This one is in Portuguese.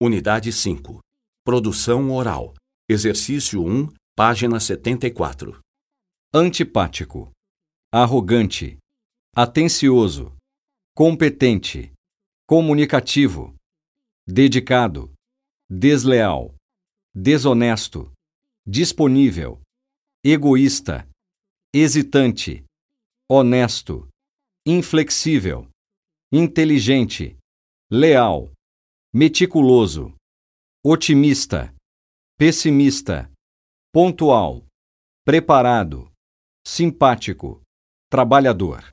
Unidade 5. Produção oral. Exercício 1, página 74. antipático, arrogante, atencioso, competente, comunicativo, dedicado, desleal, desonesto, disponível, egoísta, hesitante, honesto, inflexível, inteligente, leal, meticuloso, otimista, pessimista, pontual, preparado, simpático, trabalhador.